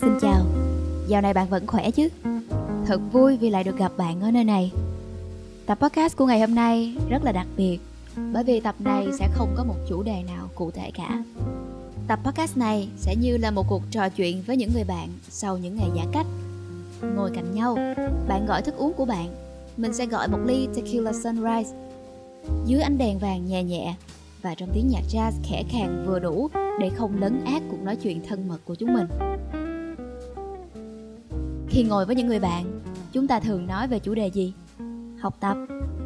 Xin chào, dạo này bạn vẫn khỏe chứ? Thật vui vì lại được gặp bạn ở nơi này. Tập podcast của ngày hôm nay rất là đặc biệt bởi vì tập này sẽ không có một chủ đề nào cụ thể cả. Tập podcast này sẽ như là một cuộc trò chuyện với những người bạn sau những ngày giãn cách. Ngồi cạnh nhau, bạn gọi thức uống của bạn, mình sẽ gọi một ly tequila sunrise. Dưới ánh đèn vàng nhẹ nhẹ và trong tiếng nhạc jazz khẽ khàng vừa đủ để không lấn át cuộc nói chuyện thân mật của chúng mình. Khi ngồi với những người bạn, chúng ta thường nói về chủ đề gì? Học tập,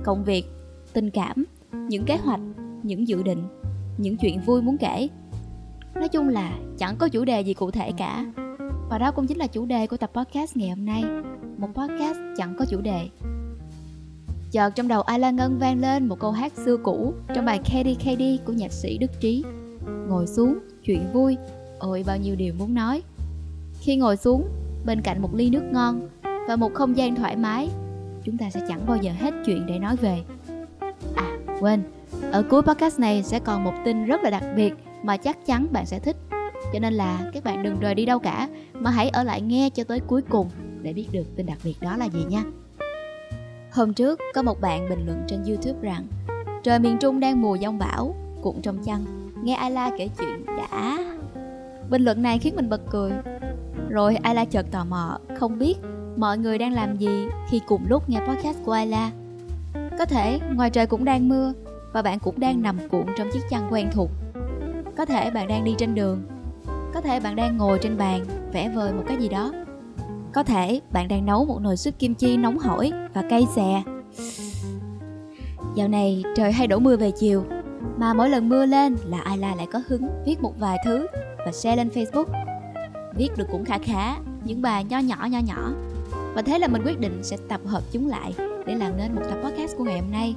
công việc, tình cảm, những kế hoạch, những dự định, những chuyện vui muốn kể. Nói chung là chẳng có chủ đề gì cụ thể cả. Và đó cũng chính là chủ đề của tập podcast ngày hôm nay. Một podcast chẳng có chủ đề. Chợt trong đầu Ayla Ngân vang lên một câu hát xưa cũ trong bài KD KD của nhạc sĩ Đức Trí. Ngồi xuống, chuyện vui, ôi bao nhiêu điều muốn nói. Khi ngồi xuống, bên cạnh một ly nước ngon và một không gian thoải mái, chúng ta sẽ chẳng bao giờ hết chuyện để nói về. À, quên, ở cuối podcast này sẽ còn một tin rất là đặc biệt mà chắc chắn bạn sẽ thích. Cho nên là các bạn đừng rời đi đâu cả, mà hãy ở lại nghe cho tới cuối cùng để biết được tin đặc biệt đó là gì nha. Hôm trước có một bạn bình luận trên YouTube rằng Trời miền Trung đang mùa giông bão, cuộn trong chăn Nghe Ayla kể chuyện đã. Bình luận này khiến mình bật cười. Rồi Ayla chợt tò mò Không biết mọi người đang làm gì khi cùng lúc nghe podcast của Ayla. Có thể ngoài trời cũng đang mưa Và bạn cũng đang nằm cuộn trong chiếc chăn quen thuộc. Có thể bạn đang đi trên đường. Có thể bạn đang ngồi trên bàn vẽ vời một cái gì đó. Có thể bạn đang nấu một nồi súp kim chi nóng hổi và cay xè. Dạo này trời hay đổ mưa về chiều, mà mỗi lần mưa lên là Ayla lại có hứng viết một vài thứ và share lên Facebook. Viết được cũng khá khá, những bài nho nhỏ nho nhỏ. Và thế là mình quyết định sẽ tập hợp chúng lại để làm nên một tập podcast của ngày hôm nay.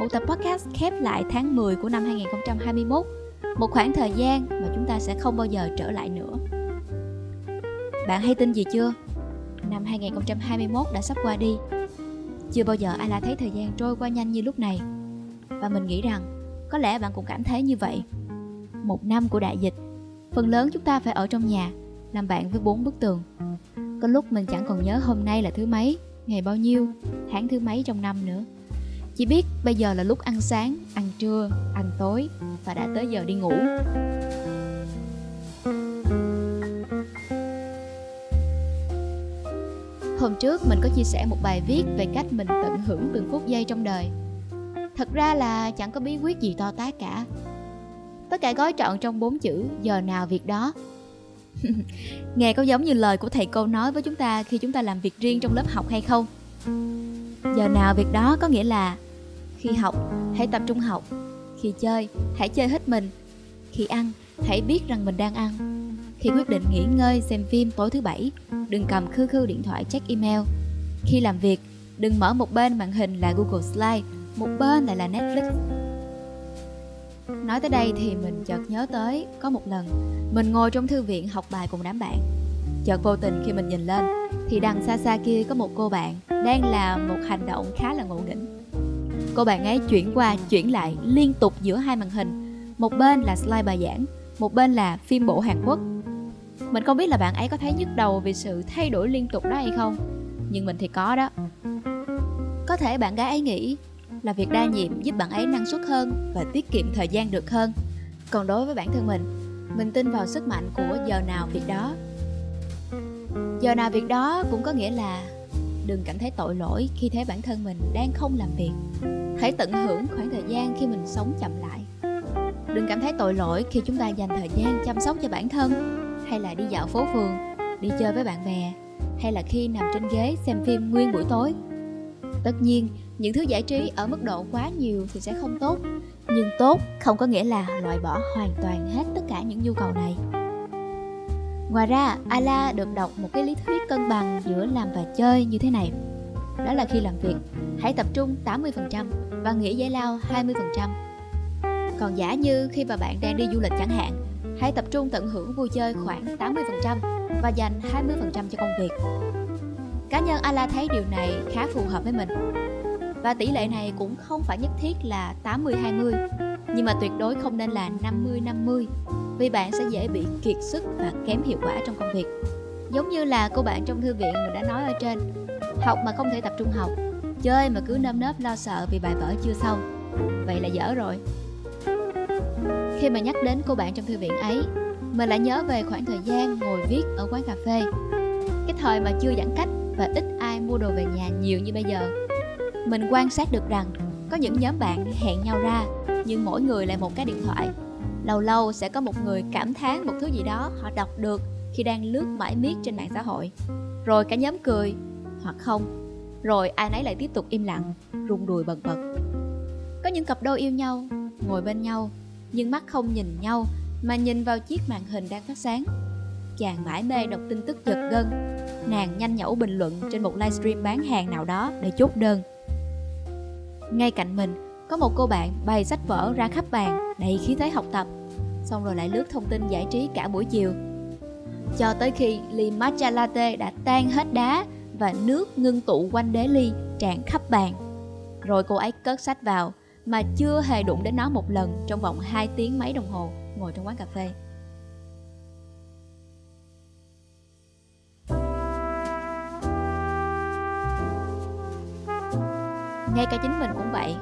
Một tập podcast khép lại tháng 10 của năm 2021, một khoảng thời gian mà chúng ta sẽ không bao giờ trở lại nữa. Bạn hay tin gì chưa? năm 2021 đã sắp qua đi. Chưa bao giờ ai lại thấy thời gian trôi qua nhanh như lúc này. Và mình nghĩ rằng có lẽ bạn cũng cảm thấy như vậy. Một năm của đại dịch, phần lớn chúng ta phải ở trong nhà, làm bạn với bốn bức tường. Có lúc mình chẳng còn nhớ hôm nay là thứ mấy, ngày bao nhiêu, tháng thứ mấy trong năm nữa. Chỉ biết bây giờ là lúc ăn sáng, ăn trưa, ăn tối và đã tới giờ đi ngủ. Hôm trước mình có chia sẻ một bài viết về cách mình tận hưởng từng phút giây trong đời Thật ra là chẳng có bí quyết gì to tát cả. Tất cả gói trọn trong bốn chữ giờ nào việc đó. Nghe có giống như lời của thầy cô nói với chúng ta khi chúng ta làm việc riêng trong lớp học hay không? Giờ nào việc đó có nghĩa là Khi học, hãy tập trung học. Khi chơi, hãy chơi hết mình. Khi ăn, hãy biết rằng mình đang ăn. Khi quyết định nghỉ ngơi xem phim tối thứ bảy đừng cầm khư khư điện thoại check email. Khi làm việc, đừng mở một bên màn hình là Google Slide, một bên lại là Netflix. Nói tới đây thì mình chợt nhớ tới có một lần mình ngồi trong thư viện học bài cùng đám bạn. Chợt vô tình khi mình nhìn lên thì đằng xa xa kia có một cô bạn đang làm một hành động khá là ngộ nghĩnh. Cô bạn ấy chuyển qua chuyển lại liên tục giữa hai màn hình. Một bên là slide bài giảng, một bên là phim bộ Hàn Quốc mình không biết là bạn ấy có thấy nhức đầu vì sự thay đổi liên tục đó hay không Nhưng mình thì có đó Có thể bạn gái ấy nghĩ là việc đa nhiệm giúp bạn ấy năng suất hơn và tiết kiệm thời gian được hơn. Còn đối với bản thân mình, mình tin vào sức mạnh của giờ nào việc đó. Giờ nào việc đó cũng có nghĩa là đừng cảm thấy tội lỗi khi thấy bản thân mình đang không làm việc. Hãy tận hưởng khoảng thời gian khi mình sống chậm lại. Đừng cảm thấy tội lỗi khi chúng ta dành thời gian chăm sóc cho bản thân hay là đi dạo phố phường đi chơi với bạn bè hay là khi nằm trên ghế xem phim nguyên buổi tối. Tất nhiên những thứ giải trí ở mức độ quá nhiều thì sẽ không tốt nhưng tốt không có nghĩa là loại bỏ hoàn toàn hết tất cả những nhu cầu này ngoài ra, ala được đọc một cái lý thuyết cân bằng giữa làm và chơi như thế này đó là khi làm việc, hãy tập trung 80% và nghỉ giải lao 20% còn giả như khi mà bạn đang đi du lịch chẳng hạn, Hãy tập trung tận hưởng vui chơi khoảng 80% và dành 20% cho công việc. Cá nhân Ala thấy điều này khá phù hợp với mình. Và tỷ lệ này cũng không phải nhất thiết là 80-20 Nhưng mà tuyệt đối không nên là 50-50 Vì bạn sẽ dễ bị kiệt sức và kém hiệu quả trong công việc. Giống như là cô bạn trong thư viện mình đã nói ở trên, Học mà không thể tập trung học, Chơi mà cứ nơm nớp lo sợ vì bài vở chưa xong. Vậy là dở rồi. Khi mà nhắc đến cô bạn trong thư viện ấy, Mình lại nhớ về khoảng thời gian ngồi viết ở quán cà phê. Cái thời mà chưa giãn cách và ít ai mua đồ về nhà nhiều như bây giờ. Mình quan sát được rằng có những nhóm bạn hẹn nhau ra Nhưng mỗi người lại một cái điện thoại. Lâu lâu sẽ có một người cảm thán một thứ gì đó họ đọc được khi đang lướt mãi miết trên mạng xã hội. Rồi cả nhóm cười hoặc không. Rồi ai nấy lại tiếp tục im lặng, rung đùi bần bật. Có những cặp đôi yêu nhau, ngồi bên nhau Nhưng mắt không nhìn nhau mà nhìn vào chiếc màn hình đang phát sáng. Chàng mãi mê đọc tin tức giật gân. Nàng nhanh nhẩu bình luận trên một livestream bán hàng nào đó để chốt đơn ngay cạnh mình, có một cô bạn bày sách vở ra khắp bàn, đầy khí thế học tập. Xong rồi lại lướt thông tin giải trí cả buổi chiều. Cho tới khi ly matcha latte đã tan hết đá và nước ngưng tụ quanh đế ly tràn khắp bàn. Rồi cô ấy cất sách vào, mà chưa hề đụng đến nó một lần trong vòng 2 tiếng mấy đồng hồ ngồi trong quán cà phê. Ngay cả chính mình cũng vậy.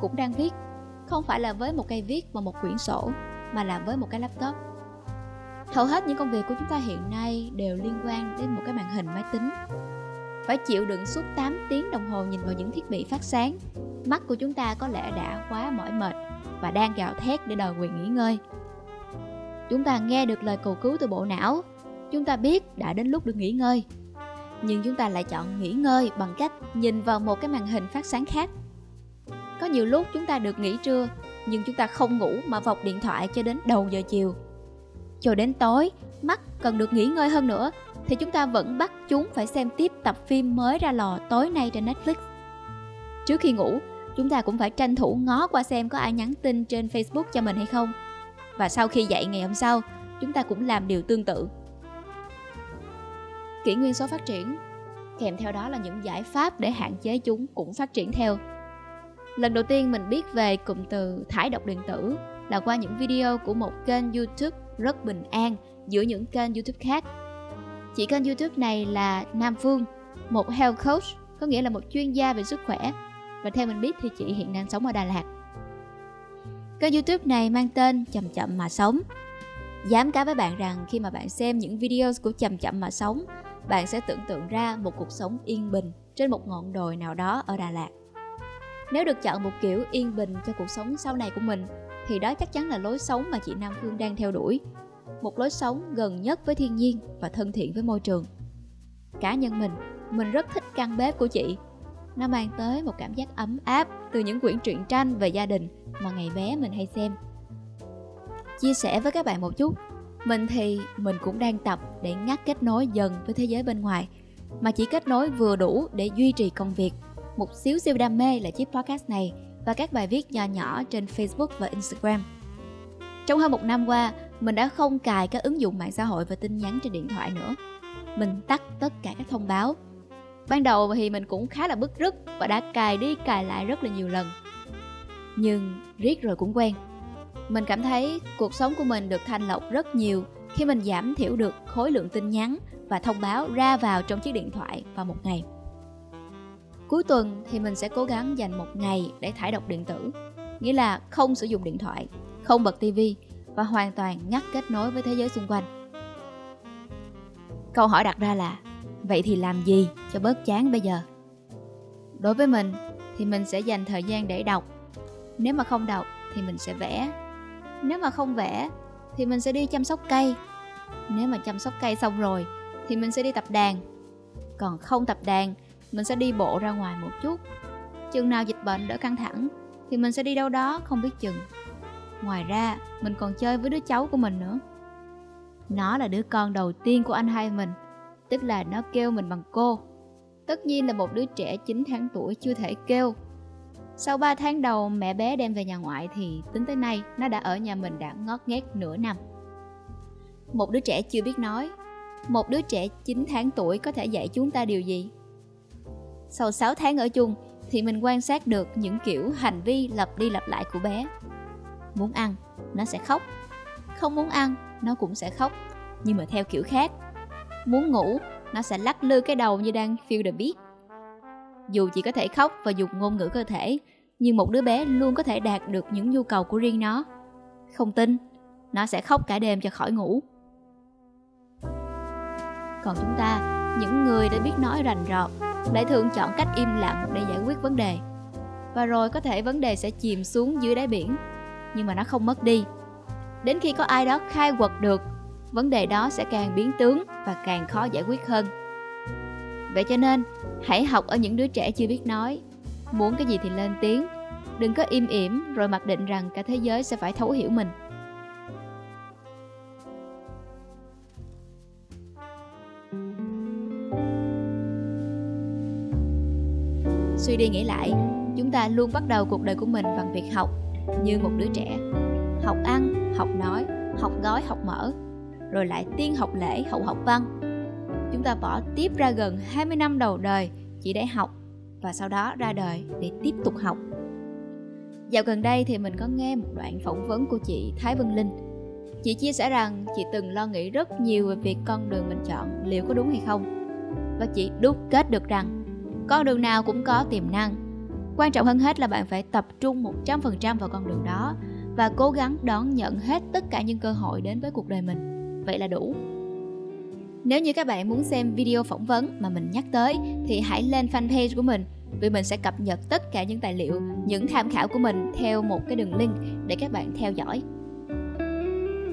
Cũng đang viết. Không phải là với một cây viết và một quyển sổ, mà là với một cái laptop. Hầu hết những công việc của chúng ta hiện nay đều liên quan đến một cái màn hình máy tính. Phải chịu đựng suốt 8 tiếng đồng hồ nhìn vào những thiết bị phát sáng. Mắt của chúng ta có lẽ đã quá mỏi mệt và đang gào thét để đòi quyền nghỉ ngơi. Chúng ta nghe được lời cầu cứu từ bộ não. Chúng ta biết đã đến lúc được nghỉ ngơi nhưng chúng ta lại chọn nghỉ ngơi bằng cách nhìn vào một cái màn hình phát sáng khác có nhiều lúc chúng ta được nghỉ trưa nhưng chúng ta không ngủ mà vọc điện thoại cho đến đầu giờ chiều cho đến tối mắt cần được nghỉ ngơi hơn nữa thì chúng ta vẫn bắt chúng phải xem tiếp tập phim mới ra lò tối nay trên Netflix. Trước khi ngủ, chúng ta cũng phải tranh thủ ngó qua xem có ai nhắn tin trên Facebook cho mình hay không. Và sau khi dậy ngày hôm sau, chúng ta cũng làm điều tương tự kỷ nguyên số phát triển. Kèm theo đó là những giải pháp để hạn chế chúng cũng phát triển theo. Lần đầu tiên mình biết về cụm từ thải độc điện tử là qua những video của một kênh youtube rất bình an giữa những kênh youtube khác. Chị kênh youtube này là nam phương, một health coach, có nghĩa là một chuyên gia về sức khỏe. Và theo mình biết thì chị hiện đang sống ở đà lạt. Kênh youtube này mang tên chậm chậm mà sống. Dám cá với bạn rằng khi mà bạn xem những video của chậm chậm mà sống bạn sẽ tưởng tượng ra một cuộc sống yên bình trên một ngọn đồi nào đó ở Đà Lạt. Nếu được chọn một kiểu yên bình cho cuộc sống sau này của mình, thì đó chắc chắn là lối sống mà chị Nam Phương đang theo đuổi. Một lối sống gần nhất với thiên nhiên và thân thiện với môi trường. Cá nhân mình, mình rất thích căn bếp của chị. Nó mang tới một cảm giác ấm áp từ những quyển truyện tranh về gia đình mà ngày bé mình hay xem. Chia sẻ với các bạn một chút, mình thì mình cũng đang tập để ngắt kết nối dần với thế giới bên ngoài mà chỉ kết nối vừa đủ để duy trì công việc một xíu siêu đam mê là chiếc podcast này và các bài viết nhỏ nhỏ trên Facebook và Instagram. Trong hơn một năm qua, mình đã không cài các ứng dụng mạng xã hội và tin nhắn trên điện thoại nữa. Mình tắt tất cả các thông báo. Ban đầu thì mình cũng khá là bức rứt và đã cài đi cài lại rất là nhiều lần. Nhưng riết rồi cũng quen mình cảm thấy cuộc sống của mình được thanh lọc rất nhiều khi mình giảm thiểu được khối lượng tin nhắn và thông báo ra vào trong chiếc điện thoại vào một ngày. Cuối tuần thì mình sẽ cố gắng dành một ngày để thải độc điện tử, nghĩa là không sử dụng điện thoại, không bật tivi và hoàn toàn ngắt kết nối với thế giới xung quanh. Câu hỏi đặt ra là vậy thì làm gì cho bớt chán bây giờ? Đối với mình thì mình sẽ dành thời gian để đọc. Nếu mà không đọc thì mình sẽ vẽ nếu mà không vẽ, thì mình sẽ đi chăm sóc cây. Nếu mà chăm sóc cây xong rồi, thì mình sẽ đi tập đàn. Còn không tập đàn, mình sẽ đi bộ ra ngoài một chút. Chừng nào dịch bệnh đỡ căng thẳng, thì mình sẽ đi đâu đó không biết chừng. Ngoài ra, mình còn chơi với đứa cháu của mình nữa. Nó là đứa con đầu tiên của anh hai mình, tức là nó kêu mình bằng cô. Tất nhiên là một đứa trẻ 9 tháng tuổi chưa thể kêu sau 3 tháng đầu mẹ bé đem về nhà ngoại thì tính tới nay nó đã ở nhà mình đã ngót nghét nửa năm. Một đứa trẻ chưa biết nói, một đứa trẻ 9 tháng tuổi có thể dạy chúng ta điều gì? Sau 6 tháng ở chung thì mình quan sát được những kiểu hành vi lặp đi lặp lại của bé. muốn ăn nó sẽ khóc không muốn ăn nó cũng sẽ khóc nhưng mà theo kiểu khác muốn ngủ nó sẽ lắc lư cái đầu như đang feel the beat dù chỉ có thể khóc và dùng ngôn ngữ cơ thể, nhưng một đứa bé luôn có thể đạt được những nhu cầu của riêng nó. Không tin, nó sẽ khóc cả đêm cho khỏi ngủ. Còn chúng ta, những người đã biết nói rành rọt lại thường chọn cách im lặng để giải quyết vấn đề. Và rồi có thể vấn đề sẽ chìm xuống dưới đáy biển, nhưng mà nó không mất đi. Đến khi có ai đó khai quật được, vấn đề đó sẽ càng biến tướng và càng khó giải quyết hơn vậy cho nên, hãy học ở những đứa trẻ chưa biết nói. Muốn cái gì thì lên tiếng. Đừng có im ỉm rồi mặc định rằng cả thế giới sẽ phải thấu hiểu mình. Suy đi nghĩ lại, chúng ta luôn bắt đầu cuộc đời của mình bằng việc học, như một đứa trẻ. Học ăn, học nói, học gói, học mở, rồi lại tiên học lễ, hậu học văn chúng ta bỏ tiếp ra gần 20 năm đầu đời chỉ để học và sau đó ra đời để tiếp tục học. Dạo gần đây thì mình có nghe một đoạn phỏng vấn của chị Thái Vân Linh. Chị chia sẻ rằng chị từng lo nghĩ rất nhiều về việc con đường mình chọn liệu có đúng hay không. Và chị đúc kết được rằng con đường nào cũng có tiềm năng. Quan trọng hơn hết là bạn phải tập trung 100% vào con đường đó Và cố gắng đón nhận hết tất cả những cơ hội đến với cuộc đời mình. Vậy là đủ nếu như các bạn muốn xem video phỏng vấn mà mình nhắc tới thì hãy lên fanpage của mình vì mình sẽ cập nhật tất cả những tài liệu, những tham khảo của mình theo một cái đường link để các bạn theo dõi.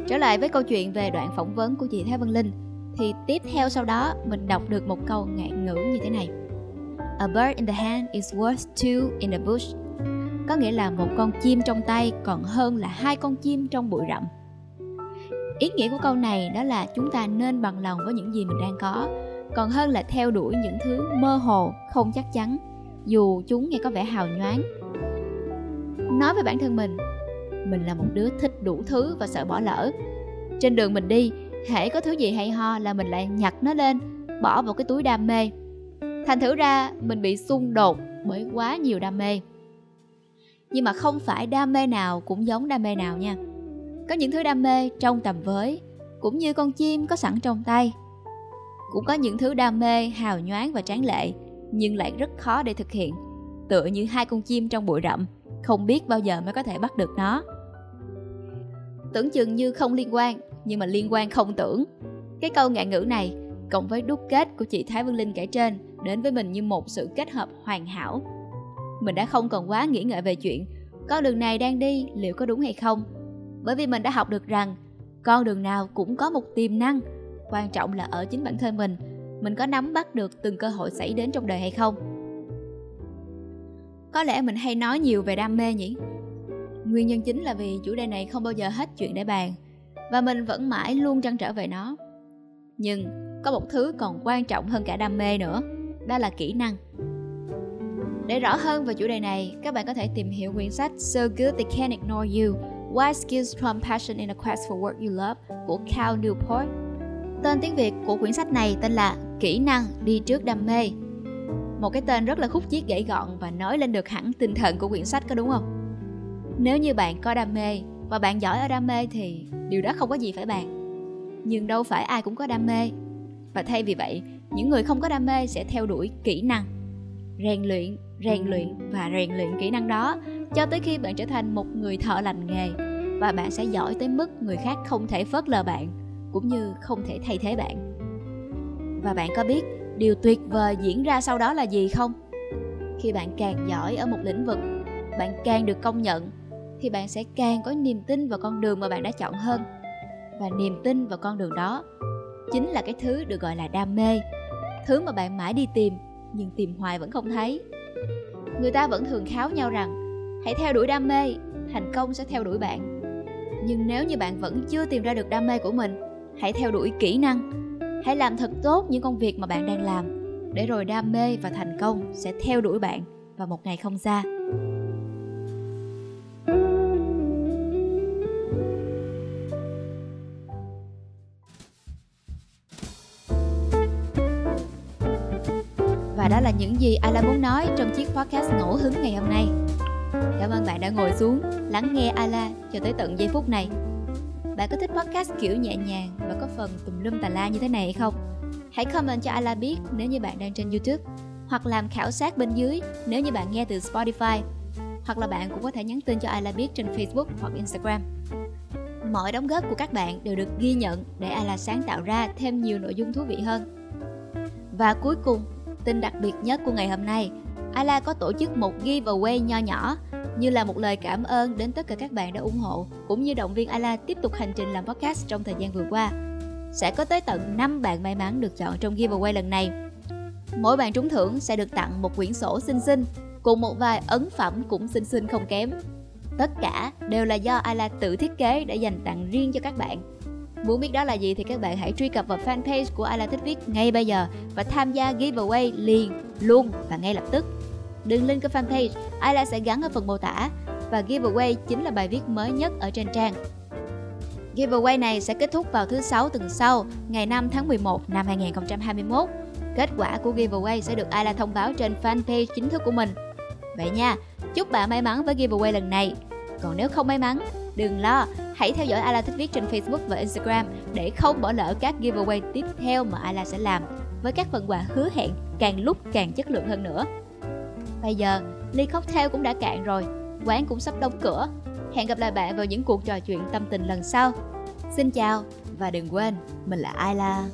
Trở lại với câu chuyện về đoạn phỏng vấn của chị Thái Vân Linh thì tiếp theo sau đó mình đọc được một câu ngạn ngữ như thế này. A bird in the hand is worth two in the bush. Có nghĩa là một con chim trong tay còn hơn là hai con chim trong bụi rậm. Ý nghĩa của câu này đó là chúng ta nên bằng lòng với những gì mình đang có, còn hơn là theo đuổi những thứ mơ hồ, không chắc chắn dù chúng nghe có vẻ hào nhoáng. Nói với bản thân mình mình là một đứa thích đủ thứ và sợ bỏ lỡ. Trên đường mình đi hễ có thứ gì hay ho là mình lại nhặt nó lên bỏ vào cái túi đam mê. Thành thử ra mình bị xung đột bởi quá nhiều đam mê. Nhưng mà không phải đam mê nào cũng giống đam mê nào nha có những thứ đam mê trong tầm với, cũng như con chim có sẵn trong tay. Cũng có những thứ đam mê hào nhoáng và tráng lệ, nhưng lại rất khó để thực hiện, tựa như hai con chim trong bụi rậm, không biết bao giờ mới có thể bắt được nó. Tưởng chừng như không liên quan, nhưng mà liên quan không tưởng. Cái câu ngạn ngữ này, cộng với đúc kết của chị Thái Vân Linh kể trên, đến với mình như một sự kết hợp hoàn hảo. Mình đã không còn quá nghĩ ngợi về chuyện con đường này đang đi, liệu có đúng hay không? Bởi vì mình đã học được rằng, con đường nào cũng có một tiềm năng. Quan trọng là ở chính bản thân mình mình có nắm bắt được từng cơ hội xảy đến trong đời hay không. Có lẽ mình hay nói nhiều về đam mê nhỉ? Nguyên nhân chính là vì chủ đề này không bao giờ hết chuyện để bàn, và mình vẫn mãi luôn trăn trở về nó. Nhưng có một thứ còn quan trọng hơn cả đam mê nữa, đó là kỹ năng. Để rõ hơn về chủ đề này, các bạn có thể tìm hiểu quyển sách So Good They Can't Ignore You. Why Skills Trump Passion in a Quest for Work You Love của Cal Newport Tên tiếng Việt của quyển sách này tên là Kỹ năng đi trước đam mê. Một cái tên rất là khúc chiết gãy gọn và nói lên được hẳn tinh thần của quyển sách có đúng không? Nếu như bạn có đam mê và bạn giỏi ở đam mê thì điều đó không có gì phải bàn. Nhưng đâu phải ai cũng có đam mê. Và thay vì vậy, những người không có đam mê sẽ theo đuổi kỹ năng, rèn luyện, rèn luyện và rèn luyện kỹ năng đó cho tới khi bạn trở thành một người thợ lành nghề, và bạn sẽ giỏi tới mức người khác không thể phớt lờ bạn, cũng như không thể thay thế bạn. Và bạn có biết điều tuyệt vời diễn ra sau đó là gì không? Khi bạn càng giỏi ở một lĩnh vực, bạn càng được công nhận, thì bạn sẽ càng có niềm tin vào con đường mà bạn đã chọn hơn. Và niềm tin vào con đường đó chính là cái thứ được gọi là đam mê, thứ mà bạn mãi đi tìm nhưng tìm hoài vẫn không thấy. Người ta vẫn thường kháo nhau rằng hãy theo đuổi đam mê, thành công sẽ theo đuổi bạn. Nhưng nếu như bạn vẫn chưa tìm ra được đam mê của mình, hãy theo đuổi kỹ năng. Hãy làm thật tốt những công việc mà bạn đang làm, để rồi đam mê và thành công sẽ theo đuổi bạn vào một ngày không xa. Và đó là những gì Ala muốn nói trong chiếc podcast ngẫu hứng ngày hôm nay. Cảm ơn bạn đã ngồi xuống lắng nghe Ala cho tới tận giây phút này. Bạn có thích podcast kiểu nhẹ nhàng và có phần tùm lum tà la như thế này hay không? Hãy comment cho Ala biết nếu như bạn đang trên YouTube hoặc làm khảo sát bên dưới nếu như bạn nghe từ Spotify hoặc là bạn cũng có thể nhắn tin cho Ala biết trên Facebook hoặc Instagram. Mọi đóng góp của các bạn đều được ghi nhận để Ala sáng tạo ra thêm nhiều nội dung thú vị hơn. Và cuối cùng, tin đặc biệt nhất của ngày hôm nay, Ala có tổ chức một giveaway nho nhỏ như là một lời cảm ơn đến tất cả các bạn đã ủng hộ cũng như động viên Ala tiếp tục hành trình làm podcast trong thời gian vừa qua. Sẽ có tới tận 5 bạn may mắn được chọn trong giveaway lần này. Mỗi bạn trúng thưởng sẽ được tặng một quyển sổ xinh xinh cùng một vài ấn phẩm cũng xinh xinh không kém. Tất cả đều là do Ala tự thiết kế để dành tặng riêng cho các bạn. Muốn biết đó là gì thì các bạn hãy truy cập vào fanpage của Ala Thích Viết ngay bây giờ và tham gia giveaway liền, luôn và ngay lập tức. Đường link của fanpage Ayla sẽ gắn ở phần mô tả và giveaway chính là bài viết mới nhất ở trên trang. Giveaway này sẽ kết thúc vào thứ sáu tuần sau, ngày 5 tháng 11 năm 2021. Kết quả của giveaway sẽ được Ayla thông báo trên fanpage chính thức của mình. Vậy nha, chúc bạn may mắn với giveaway lần này. Còn nếu không may mắn, đừng lo, hãy theo dõi Ayla Thích Viết trên Facebook và Instagram để không bỏ lỡ các giveaway tiếp theo mà Ayla sẽ làm với các phần quà hứa hẹn càng lúc càng chất lượng hơn nữa. Bây giờ, ly cocktail cũng đã cạn rồi, quán cũng sắp đóng cửa. Hẹn gặp lại bạn vào những cuộc trò chuyện tâm tình lần sau. Xin chào và đừng quên, mình là Ayla.